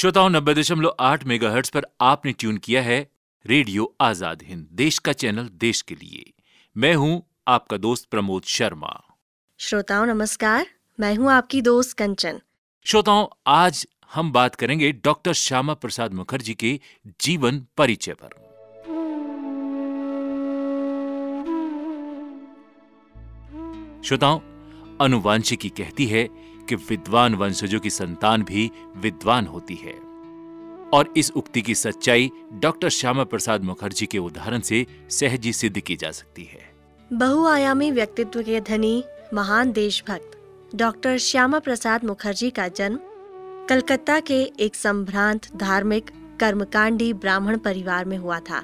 श्रोताओं नब्बे दशमलव आठ मेगा पर आपने ट्यून किया है रेडियो आज़ाद हिंद देश का चैनल देश के लिए। मैं हूँ आपका दोस्त प्रमोद शर्मा। श्रोताओं नमस्कार। मैं हूँ आपकी दोस्त कंचन। श्रोताओं आज हम बात करेंगे डॉक्टर श्यामा प्रसाद मुखर्जी के जीवन परिचय पर। श्रोताओं अनुवांशिकी कहती है कि विद्वान वंशजों की संतान भी विद्वान होती है। और इस उक्ति की सच्चाई डॉक्टर श्यामा प्रसाद मुखर्जी के उदाहरण से सहजी सिद्ध की जा सकती है। बहुआयामी व्यक्तित्व के धनी, महान देशभक्त, डॉक्टर श्यामा प्रसाद मुखर्जी का जन्म कलकत्ता के एक संभ्रांत, धार्मिक, कर्मकांडी ब्राह्मण परिवार में हुआ था।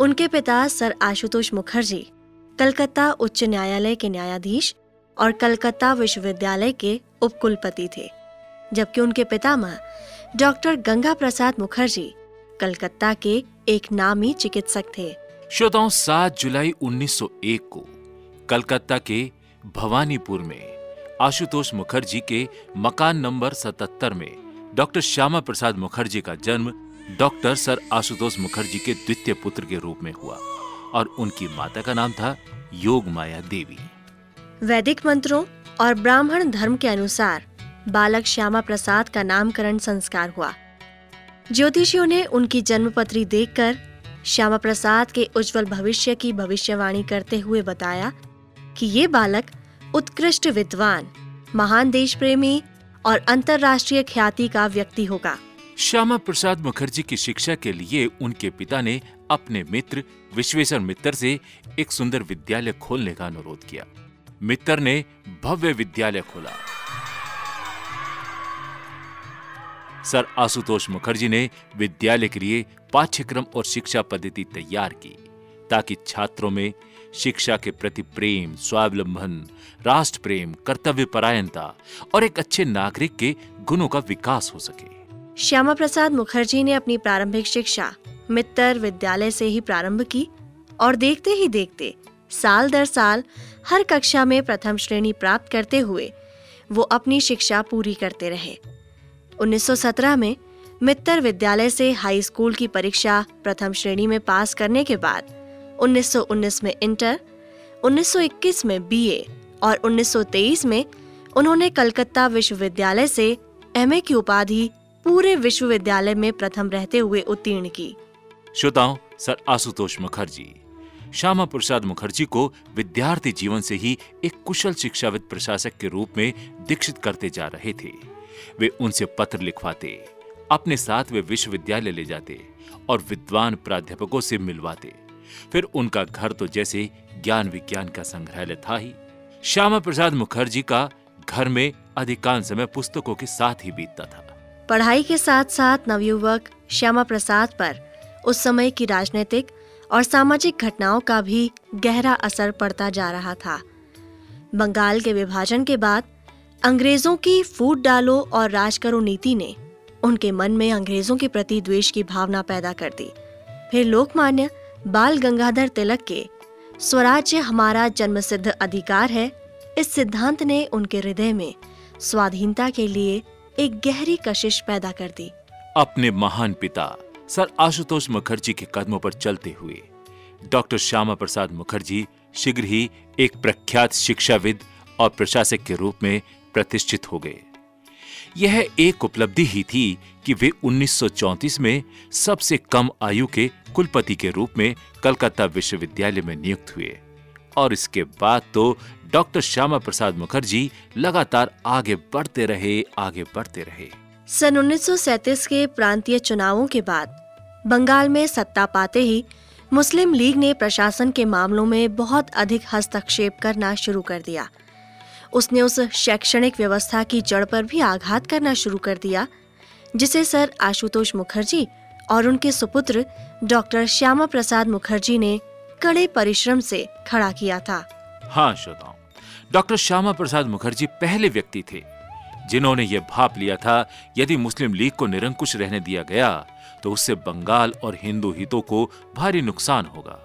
उनके पिता सर आशुतोष मुखर्जी, कलकत्ता उच्च न्यायालय के न्यायाधीश और कलकत्ता विश्वविद्यालय के उपकुलपति थे जबकि उनके पितामह डॉक्टर गंगा प्रसाद मुखर्जी कलकत्ता के एक नामी चिकित्सक थे। श्रोताओं 7 जुलाई 1901 को कलकत्ता के भवानीपुर में आशुतोष मुखर्जी के मकान नंबर 77 में डॉक्टर श्यामा प्रसाद मुखर्जी का जन्म डॉक्टर सर आशुतोष मुखर्जी के द्वितीय पुत्र के रूप में हुआ और उनकी माता का नाम था योग माया देवी। वैदिक मंत्रों और ब्राह्मण धर्म के अनुसार बालक श्यामा प्रसाद का नामकरण संस्कार हुआ। ज्योतिषियों ने उनकी जन्मपत्री देखकर श्यामा प्रसाद के उज्जवल भविष्य की भविष्यवाणी करते हुए बताया कि ये बालक उत्कृष्ट विद्वान, महान देश प्रेमी और अंतर्राष्ट्रीय ख्याति का व्यक्ति होगा। श्यामा प्रसाद मुखर्जी की शिक्षा के लिए उनके पिता ने अपने मित्र, विश्वेश्वर मित्र से एक सुंदर विद्यालय खोलने का अनुरोध किया। मित्र ने भव्य विद्यालय खोला। सर आशुतोष मुखर्जी ने विद्यालय के लिए पाठ्यक्रम और शिक्षा पद्धति तैयार की, ताकि छात्रों में शिक्षा के प्रति प्रेम, स्वावलंबन राष्ट्र प्रेम कर्तव्य परायणता और एक अच्छे नागरिक के गुणों का विकास हो सके। श्यामा प्रसाद मुखर्जी ने अपनी प्रारंभिक शिक्षा मित्तर विद्यालय से ही प्रारंभ की और देखते ही देखते साल दर साल हर कक्षा में प्रथम श्रेणी प्राप्त करते हुए वो अपनी शिक्षा पूरी करते रहे। 1917 में मित्तर विद्यालय से हाई स्कूल की परीक्षा प्रथम श्रेणी में पास करने के बाद 1919 में इंटर 1921 में बीए और 1923 में उन्होंने कलकत्ता विश्वविद्यालय से एमए की उपाधि पूरे विश्वविद्यालय में प्रथम रहते हुए उत्तीर्ण की। श्रोताओं, सर आशुतोष मुखर्जी। श्यामा प्रसाद मुखर्जी को विद्यार्थी जीवन से ही एक कुशल शिक्षाविद प्रशासक के रूप में दीक्षित करते जा रहे थे। वे उनसे पत्र लिखवाते, अपने साथ वे विश्वविद्यालय ले जाते और विद्वान प्राध्यापकों से मिलवाते। फिर उनका घर तो जैसे ज्ञान विज्ञान का संग्रहालय था ही। श्यामा प्रसाद मुखर्जी का घर में अधिकांश समय पुस्तकों के साथ ही बीतता था। पढ़ाई के साथ साथ नवयुवक श्यामा प्रसाद पर उस समय की राजनीतिक और सामाजिक घटनाओं का भी गहरा असर पड़ता जा रहा था। बंगाल के विभाजन के बाद अंग्रेज़ों की फूट डालो और राज करो नीति ने उनके मन में अंग्रेज़ों के प्रति द्वेष की भावना पैदा कर दी। फिर लोकमान्य बाल गंगाधर तिलक के स्वराज्य हमारा जन्मसिद्ध अधिकार है, इस सिद्धांत ने उनके हृदय में स्वाधीनता के लिए एक गहरी कशिश पैदा कर दी। अपने महान पिता सर आशुतोष मुखर्जी के कदमों पर चलते हुए। डॉक्टर श्यामा प्रसाद मुखर्जी शीघ्र ही एक प्रख्यात शिक्षाविद और प्रशासक के रूप में प्रतिष्ठित हो गए। यह एक उपलब्धि ही थी कि वे 1934 में सबसे कम आयु के कुलपति के रूप में कलकत्ता विश्वविद्यालय में नियुक्त हुए। और इसके बाद तो डॉक्टर श्यामा प्रसाद मुखर्जी लगातार आगे बढ़ते रहे, आगे बढ़ते रहे। सन 1937 के प्रांतीय चुनावों के बाद बंगाल में सत्ता पाते ही मुस्लिम लीग ने प्रशासन के मामलों में बहुत अधिक हस्तक्षेप करना शुरू कर दिया। उसने उस शैक्षणिक व्यवस्था की जड़ पर भी आघात करना शुरू कर दिया, जिसे सर आशुतोष मुखर्जी और उनके सुपुत्र डॉक्टर श्यामा प्रसाद मुखर्जी ने कड़े परिश्रम से खड़ा किया था। हाँ श्रोताओं, डॉक्टर श्यामा प्रसाद मुखर्जी पहले व्यक्ति थे। जिन्होंने यह भाप लिया था, यदि मुस्लिम लीग को निरंकुश रहने दिया गया तो उससे बंगाल और हिंदू हितों को भारी नुकसान होगा।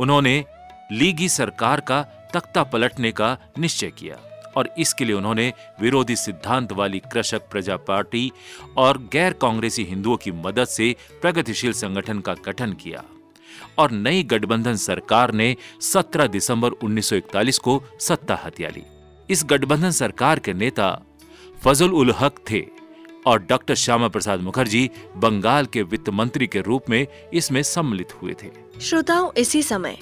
उन्होंने लीगी सरकार का तख्ता पलटने का निश्चय किया और इसके लिए उन्होंने विरोधी सिद्धांत वाली कृषक प्रजा पार्टी और गैर कांग्रेसी हिंदुओं की मदद से प्रगतिशील संगठन का गठन किया और नई गठबंधन सरकार ने 17 दिसंबर 1941 को सत्ता हत्या ली। इस गठबंधन सरकार के नेता फजल उल हक थे और डॉक्टर श्यामा प्रसाद मुखर्जी बंगाल के वित्त मंत्री के रूप में इसमें सम्मिलित हुए थे। श्रोताओं, इसी समय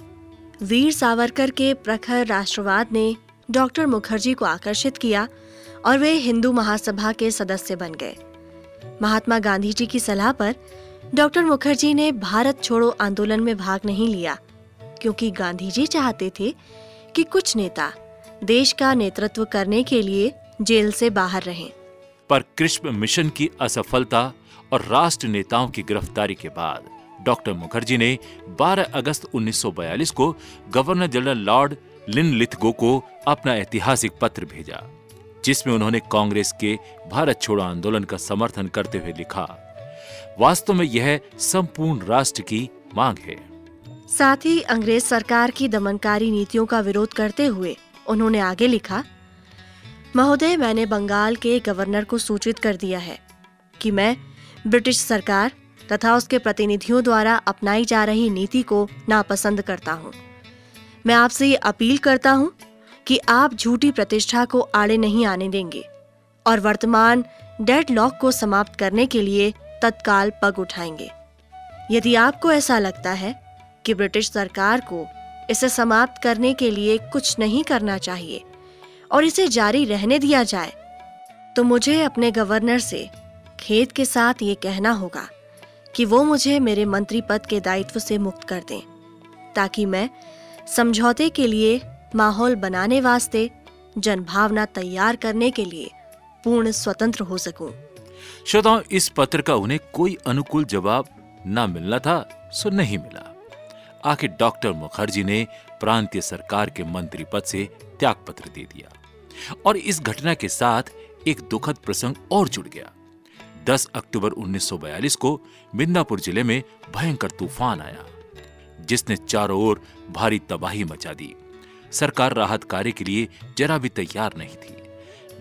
वीर सावरकर के प्रखर राष्ट्रवाद ने डॉक्टर मुखर्जी को आकर्षित किया और वे हिंदू महासभा के सदस्य बन गए। महात्मा गांधी जी की सलाह पर डॉक्टर मुखर्जी ने भारत छोड़ो आंदोलन में भाग नहीं लिया, क्योंकि गांधी जी चाहते थे कि कुछ नेता देश का नेतृत्व करने के लिए जेल से बाहर रहे। पर कृष्ण मिशन की असफलता और राष्ट्र नेताओं की गिरफ्तारी के बाद डॉक्टर मुखर्जी ने 12 अगस्त 1942 को governor general lord Linlithgow को अपना ऐतिहासिक पत्र भेजा जिसमें उन्होंने कांग्रेस के भारत छोड़ो आंदोलन का समर्थन करते हुए लिखा वास्तव में यह संपूर्ण राष्ट्र की मांग है। साथ ही अंग्रेज़ सरकार की दमनकारी नीतियों का विरोध करते हुए उन्होंने आगे लिखा महोदय, मैंने बंगाल के गवर्नर को सूचित कर दिया है कि मैं ब्रिटिश सरकार तथा उसके प्रतिनिधियों द्वारा अपनाई जा रही नीति को नापसंद करता हूँ। मैं आपसे ये अपील करता हूँ कि आप झूठी प्रतिष्ठा को आड़े नहीं आने देंगे और वर्तमान डेड लॉक को समाप्त करने के लिए तत्काल पग उठाएँगे। यदि आपको ऐसा लगता है कि ब्रिटिश सरकार को इसे समाप्त करने के लिए कुछ नहीं करना चाहिए और इसे जारी रहने दिया जाए। तो मुझे अपने गवर्नर से खेत के साथ ये कहना होगा कि वो मुझे मेरे मंत्री पद के दायित्व से मुक्त कर दें, ताकि मैं समझौते के लिए माहौल बनाने वास्ते जनभावना तैयार करने के लिए पूर्ण स्वतंत्र हो सकूँ। श्रोताओं, इस पत्र का उन्हें कोई अनुकूल जवाब न मिलना था, सो नहीं मिला। आखिर डॉक्टर मुखर्जी ने प्रांतीय सरकार के मंत्री पद से त्याग पत्र दे दिया। और इस घटना के साथ एक दुखद प्रसंग और जुड़ गया। 10 अक्टूबर 1942 को मिदनापुर ज़िले में भयंकर तूफ़ान आया, जिसने चारों ओर भारी तबाही मचा दी। सरकार राहत कार्य के लिए जरा भी तैयार नहीं थी।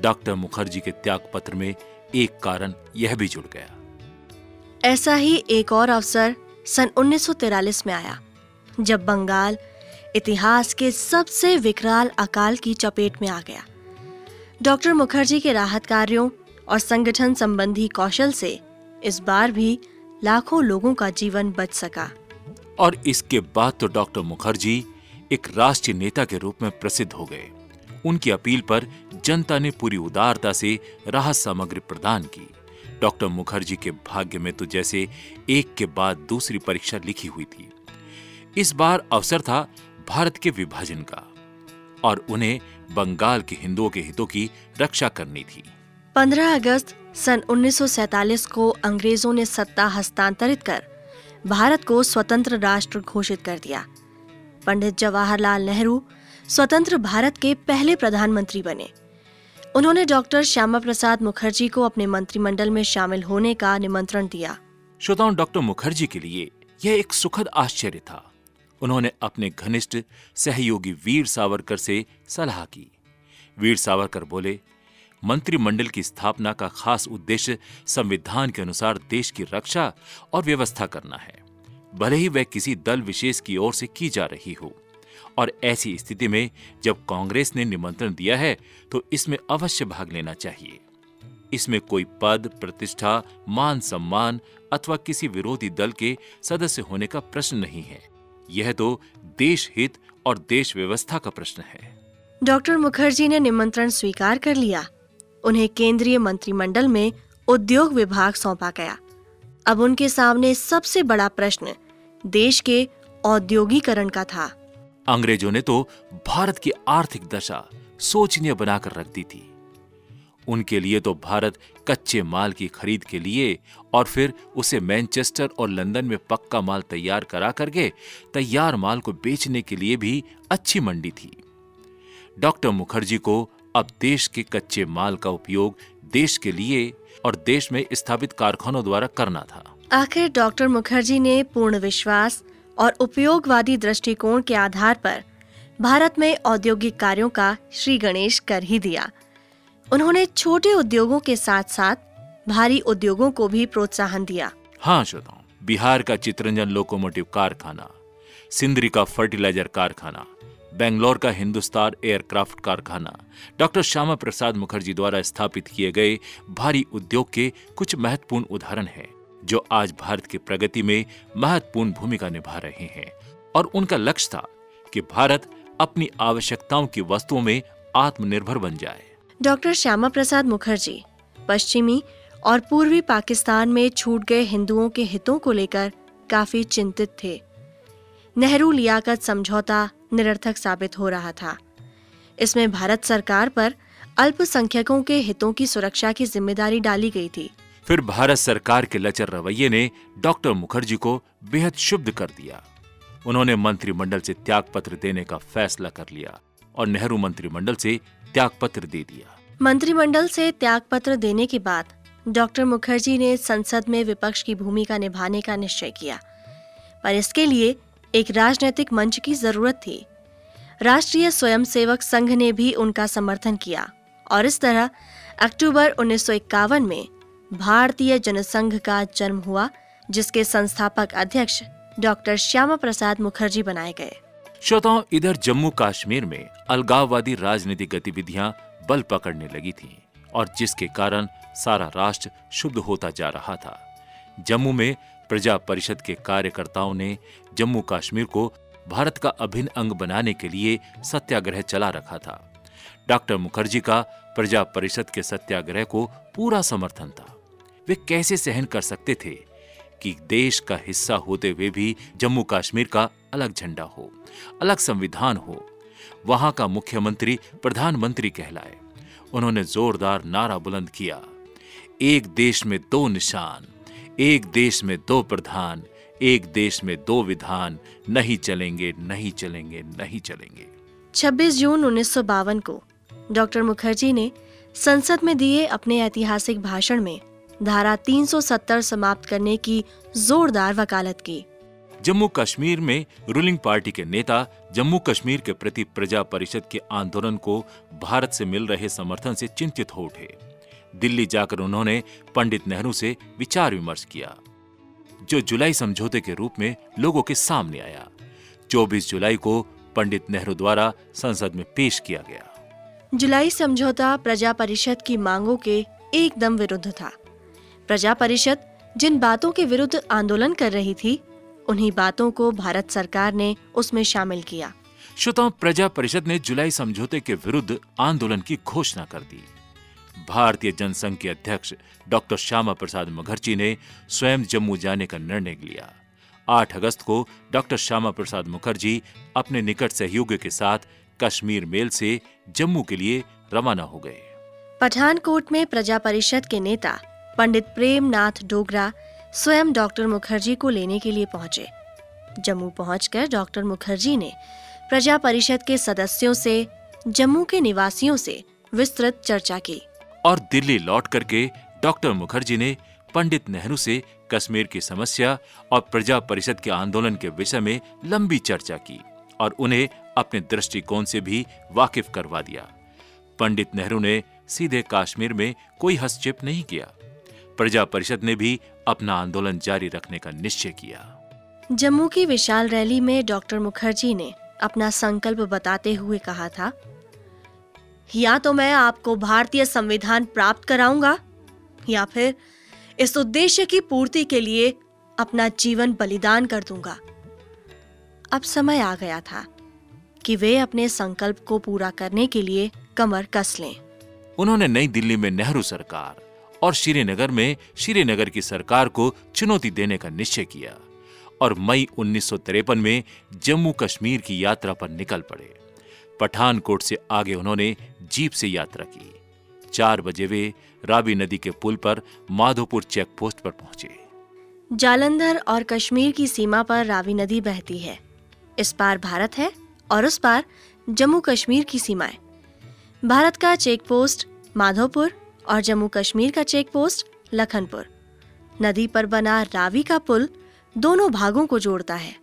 डॉक्टर मुखर्जी के त्याग पत्र में एक कारण यह भी जुड़ गया। ऐसा ही एक और अवसर सन 1943 में आया, जब बंगाल इतिहास के सबसे विकराल अकाल की चपेट में आ गया। डॉक्टर मुखर्जी के राहत कार्यों और संगठन संबंधी कौशल से इस बार भी लाखों लोगों का जीवन बच सका। और इसके बाद तो डॉक्टर मुखर्जी एक राष्ट्रीय नेता के रूप में प्रसिद्ध हो गए। उनकी अपील पर जनता ने पूरी उदारता से राहत सामग्री प्रदान की। डॉक्टर मुखर्जी के भाग्य में तो जैसे एक के बाद दूसरी परीक्षा लिखी हुई थी। इस बार अवसर था भारत के विभाजन का। और उन्हें बंगाल के हिंदुओं के हितों की रक्षा करनी थी। 15 अगस्त सन 1947 को अंग्रेज़ों ने सत्ता हस्तांतरित कर भारत को स्वतंत्र राष्ट्र घोषित कर दिया। पंडित जवाहरलाल नेहरू स्वतंत्र भारत के पहले प्रधानमंत्री बने। उन्होंने डॉक्टर श्यामा प्रसाद मुखर्जी को अपने मंत्रिमंडल में शामिल होने का निमंत्रण दिया। श्रोताओं डॉक्टर मुखर्जी के लिए यह एक सुखद आश्चर्य था। उन्होंने अपने घनिष्ठ सहयोगी वीर सावरकर से सलाह की। वीर सावरकर बोले, मंत्रिमंडल की स्थापना का खास उद्देश्य संविधान के अनुसार देश की रक्षा और व्यवस्था करना है। भले ही वह किसी दल विशेष की ओर से की जा रही हो। और ऐसी स्थिति में जब कांग्रेस ने निमंत्रण दिया है तो इसमें अवश्य भाग लेना चाहिए। इसमें कोई पद, प्रतिष्ठा, मान सम्मान अथवा किसी विरोधी दल के सदस्य होने का प्रश्न नहीं है। यह तो देश हित और देश व्यवस्था का प्रश्न है। डॉक्टर मुखर्जी ने निमंत्रण स्वीकार कर लिया। उन्हें केंद्रीय मंत्रिमंडल में उद्योग विभाग सौंपा गया। अब उनके सामने सबसे बड़ा प्रश्न देश के औद्योगिकरण का था। अंग्रेज़ों ने तो भारत की आर्थिक दशा सोचनीय बनाकर रख दी थी। उनके लिए तो भारत कच्चे माल की खरीद के लिए और फिर उसे मैनचेस्टर और लंदन में पक्का माल तैयार करा करके तैयार माल को बेचने के लिए भी अच्छी मंडी थी। डॉक्टर मुखर्जी को अब देश के कच्चे माल का उपयोग देश के लिए और देश में स्थापित कारखानों द्वारा करना था। आखिर डॉक्टर मुखर्जी ने पूर्ण विश्वास और उपयोगवादी दृष्टिकोण के आधार पर भारत में औद्योगिक कार्यों का श्री गणेश कर ही दिया। उन्होंने छोटे उद्योगों के साथ साथ भारी उद्योगों को भी प्रोत्साहन दिया। हाँ श्रोताओं बिहार का चित्रंजन लोकोमोटिव कारखाना सिंदरी का फर्टिलाइज़र कारखाना बेंगलोर का हिंदुस्तान एयरक्राफ्ट कारखाना। डॉक्टर श्यामा प्रसाद मुखर्जी द्वारा स्थापित किए गए भारी उद्योग के कुछ महत्वपूर्ण उदाहरण हैं, जो आज भारत की प्रगति में महत्वपूर्ण भूमिका निभा रहे हैं। और उनका लक्ष्य था कि भारत अपनी आवश्यकताओं की वस्तुओं में आत्मनिर्भर बन जाए। डॉक्टर श्यामा प्रसाद मुखर्जी, पश्चिमी और पूर्वी पाकिस्तान में छूट गए हिंदुओं के हितों को लेकर काफ़ी चिंतित थे। नेहरू लियाकत समझौता निरर्थक साबित हो रहा था। इसमें भारत सरकार पर अल्पसंख्यकों के हितों की सुरक्षा की ज़िम्मेदारी डाली गई थी। फिर भारत सरकार के लचर रवैये ने डॉक्टर मुखर्जी को बेहद शुद्ध कर दिया। उन्होंने मंत्रिमंडल से त्यागपत्र देने का फैसला कर लिया और नेहरू मंत्रिमंडल से त्यागपत्र दे दिया। मंत्रिमंडल से त्यागपत्र देने के बाद डॉक्टर मुखर्जी ने संसद में विपक्ष की भूमिका निभाने का निश्चय किया। पर इसके लिए एक राजनीतिक मंच की ज़रूरत थी। राष्ट्रीय स्वयंसेवक संघ ने भी उनका समर्थन किया और इस तरह अक्टूबर उन्नीस सौ इक्यावन में भारतीय जनसंघ का जन्म हुआ, जिसके संस्थापक अध्यक्ष डॉक्टर श्यामा प्रसाद मुखर्जी बनाए गए। श्रोताओं, इधर जम्मू कश्मीर में अलगाववादी राजनीतिक गतिविधियाँ बल पकड़ने लगी थीं और जिसके कारण सारा राष्ट्र शुद्ध होता जा रहा था। जम्मू में प्रजा परिषद के कार्यकर्ताओं ने जम्मू कश्मीर को भारत का अभिन्न अंग बनाने के लिए सत्याग्रह चला रखा था। डॉक्टर मुखर्जी का प्रजा परिषद के सत्याग्रह को पूरा समर्थन था। वे कैसे सहन कर सकते थे कि देश का हिस्सा होते हुए भी जम्मू कश्मीर का अलग झंडा हो, अलग संविधान हो? वहाँ का मुख्यमंत्री प्रधानमंत्री कहलाए। उन्होंने जोरदार नारा बुलंद किया। एक देश में दो निशान एक देश में दो प्रधान एक देश में दो विधान नहीं चलेंगे नहीं चलेंगे नहीं चलेंगे। 26 जून उन्नीस सौ बावन को डॉक्टर मुखर्जी ने संसद में दिए अपने ऐतिहासिक भाषण में धारा 370 समाप्त करने की जोरदार वकालत की। जम्मू कश्मीर में रूलिंग पार्टी के नेता जम्मू कश्मीर के प्रति प्रजा परिषद के आंदोलन को भारत से मिल रहे समर्थन से चिंतित हो उठे। दिल्ली जाकर उन्होंने पंडित नेहरू से विचार विमर्श किया जो जुलाई समझौते के रूप में लोगों के सामने आया। 24 जुलाई को पंडित नेहरू द्वारा संसद में पेश किया गया। जुलाई समझौता प्रजा परिषद की मांगों के एकदम विरुद्ध था। प्रजा परिषद जिन बातों के विरुद्ध आंदोलन कर रही थी उन्हीं बातों को भारत सरकार ने उसमें शामिल किया। श्रोताओं प्रजा परिषद ने जुलाई समझौते के विरुद्ध आंदोलन की घोषणा कर दी। भारतीय जनसंघ के अध्यक्ष डॉक्टर श्यामा प्रसाद मुखर्जी ने स्वयं जम्मू जाने का निर्णय लिया। 8 अगस्त को डॉक्टर श्यामा प्रसाद मुखर्जी अपने निकट सहयोगी के साथ कश्मीर मेल से जम्मू के लिए रवाना हो गए। पठानकोट में प्रजा परिषद के नेता पंडित प्रेमनाथ डोगरा स्वयं डॉक्टर मुखर्जी को लेने के लिए पहुँचे। जम्मू पहुंचकर डॉक्टर मुखर्जी ने प्रजा परिषद के सदस्यों से, जम्मू के निवासियों से विस्तृत चर्चा की। और दिल्ली लौट करके डॉक्टर मुखर्जी ने पंडित नेहरू से कश्मीर की समस्या और प्रजा परिषद के आंदोलन के विषय में लंबी चर्चा की और उन्हें अपने दृष्टिकोण से भी वाकिफ करवा दिया। पंडित नेहरू ने सीधे कश्मीर में कोई हस्तक्षेप नहीं किया। प्रजा परिषद ने भी अपना आंदोलन जारी रखने का निश्चय किया। जम्मू की विशाल रैली में डॉक्टर मुखर्जी ने अपना संकल्प बताते हुए कहा था या तो मैं आपको भारतीय संविधान प्राप्त कराऊँगा, या फिर इस उद्देश्य की पूर्ति के लिए अपना जीवन बलिदान कर दूँगा। अब समय आ गया था कि वे अपने संकल्प को पूरा करने के लिए कमर कस लें। उन्होंने नई दिल्ली में नेहरू सरकार और श्रीनगर में श्रीनगर की सरकार को चुनौती देने का निश्चय किया और मई उन्नीस सौ तिरपन में जम्मू कश्मीर की यात्रा पर निकल पड़े। पठानकोट से आगे उन्होंने जीप से यात्रा की। चार बजे वे रावी नदी के पुल पर माधोपुर चेक पोस्ट पर पहुँचे। जालंधर और कश्मीर की सीमा पर रावी नदी बहती है। इस पार भारत है और उस पार जम्मू कश्मीर की सीमाएँ भारत का चेक पोस्ट माधोपुर और जम्मू कश्मीर का चेक पोस्ट लखनपुर। नदी पर बना रावी का पुल दोनों भागों को जोड़ता है।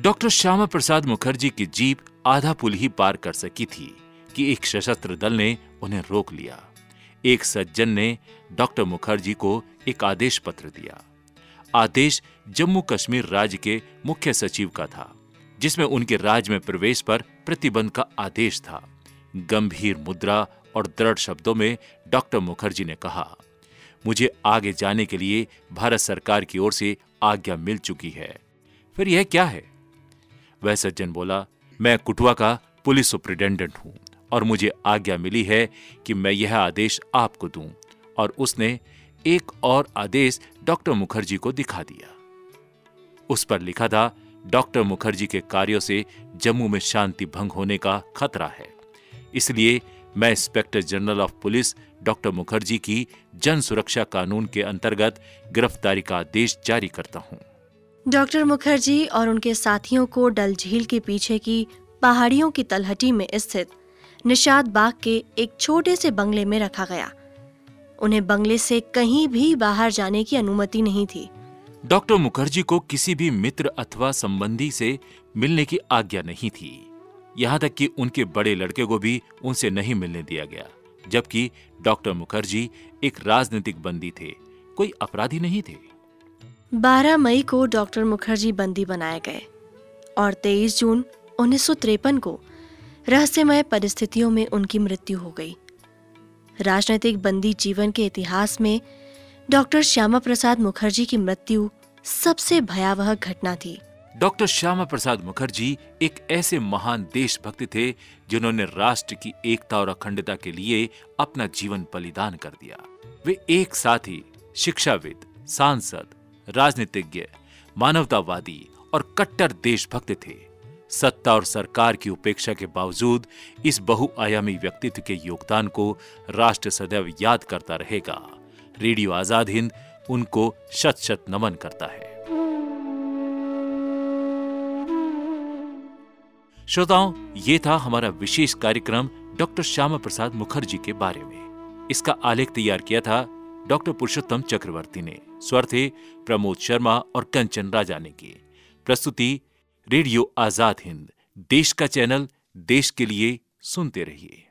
डॉक्टर श्यामा प्रसाद मुखर्जी की जीप आधा पुल ही पार कर सकी थी कि एक सशस्त्र दल ने उन्हें रोक लिया। एक सज्जन ने डॉक्टर मुखर्जी को एक आदेश पत्र दिया। आदेश जम्मू कश्मीर राज्य के मुख्य सचिव का था, जिसमें उनके राज्य में प्रवेश पर प्रतिबंध का आदेश था। गंभीर मुद्रा और दृढ़ शब्दों में डॉक्टर मुखर्जी ने कहा, मुझे आगे जाने के लिए भारत सरकार की ओर से आज्ञा मिल चुकी है। फिर यह क्या है? वह सज्जन बोला, मैं कुटुआ का पुलिस सुप्रिटेंडेंट हूँ और मुझे आज्ञा मिली है कि मैं यह आदेश आपको दूँ। और उसने एक और आदेश डॉक्टर मुखर्जी को दिखा दिया। उस पर लिखा था, डॉक्टर मुखर्जी के कार्यों से जम्मू में शांति भंग होने का खतरा है। इसलिए मैं inspector general of police doctor Mukherjee की जन सुरक्षा कानून के अंतर्गत गिरफ्तारी का आदेश जारी करता हूँ। डॉक्टर मुखर्जी और उनके साथियों को डल झील के पीछे की पहाड़ियों की तलहटी में स्थित निषाद बाग के एक छोटे से बंगले में रखा गया। उन्हें बंगले से कहीं भी बाहर जाने की अनुमति नहीं थी। डॉक्टर मुखर्जी को किसी भी मित्र अथवा संबंधी से मिलने की आज्ञा नहीं थी। यहाँ तक कि उनके बड़े लड़के को भी उनसे नहीं मिलने दिया गया, जबकि डॉक्टर मुखर्जी एक राजनीतिक बंदी थे, कोई अपराधी नहीं थे। 12 मई को डॉक्टर मुखर्जी बंदी बनाए गए और 23 जून उन्नीस सौ तिरपन को रहस्यमय परिस्थितियों में उनकी मृत्यु हो गई। राजनीतिक बंदी जीवन के इतिहास में डॉक्टर श्यामा प्रसाद मुखर्जी की मृत्यु सबसे भयावह घटना थी। डॉक्टर श्यामा प्रसाद मुखर्जी एक ऐसे महान देशभक्त थे जिन्होंने राष्ट्र की एकता और अखंडता के लिए अपना जीवन बलिदान कर दिया। वे एक साथ ही शिक्षाविद, सांसद राजनीतिज्ञ, मानवतावादी और कट्टर देशभक्त थे। सत्ता और सरकार की उपेक्षा के बावजूद इस बहुआयामी व्यक्तित्व के योगदान को राष्ट्र सदैव याद करता रहेगा। रेडियो आज़ाद हिंद उनको शत शत नमन करता है। श्रोताओं, ये था हमारा विशेष कार्यक्रम डॉक्टर श्यामा प्रसाद मुखर्जी के बारे में। इसका आलेख तैयार किया था डॉक्टर पुरुषोत्तम चक्रवर्ती ने स्वर थे प्रमोद शर्मा और कंचन राजा ने की प्रस्तुति, रेडियो आज़ाद हिंद, देश का चैनल, देश के लिए सुनते रहिए।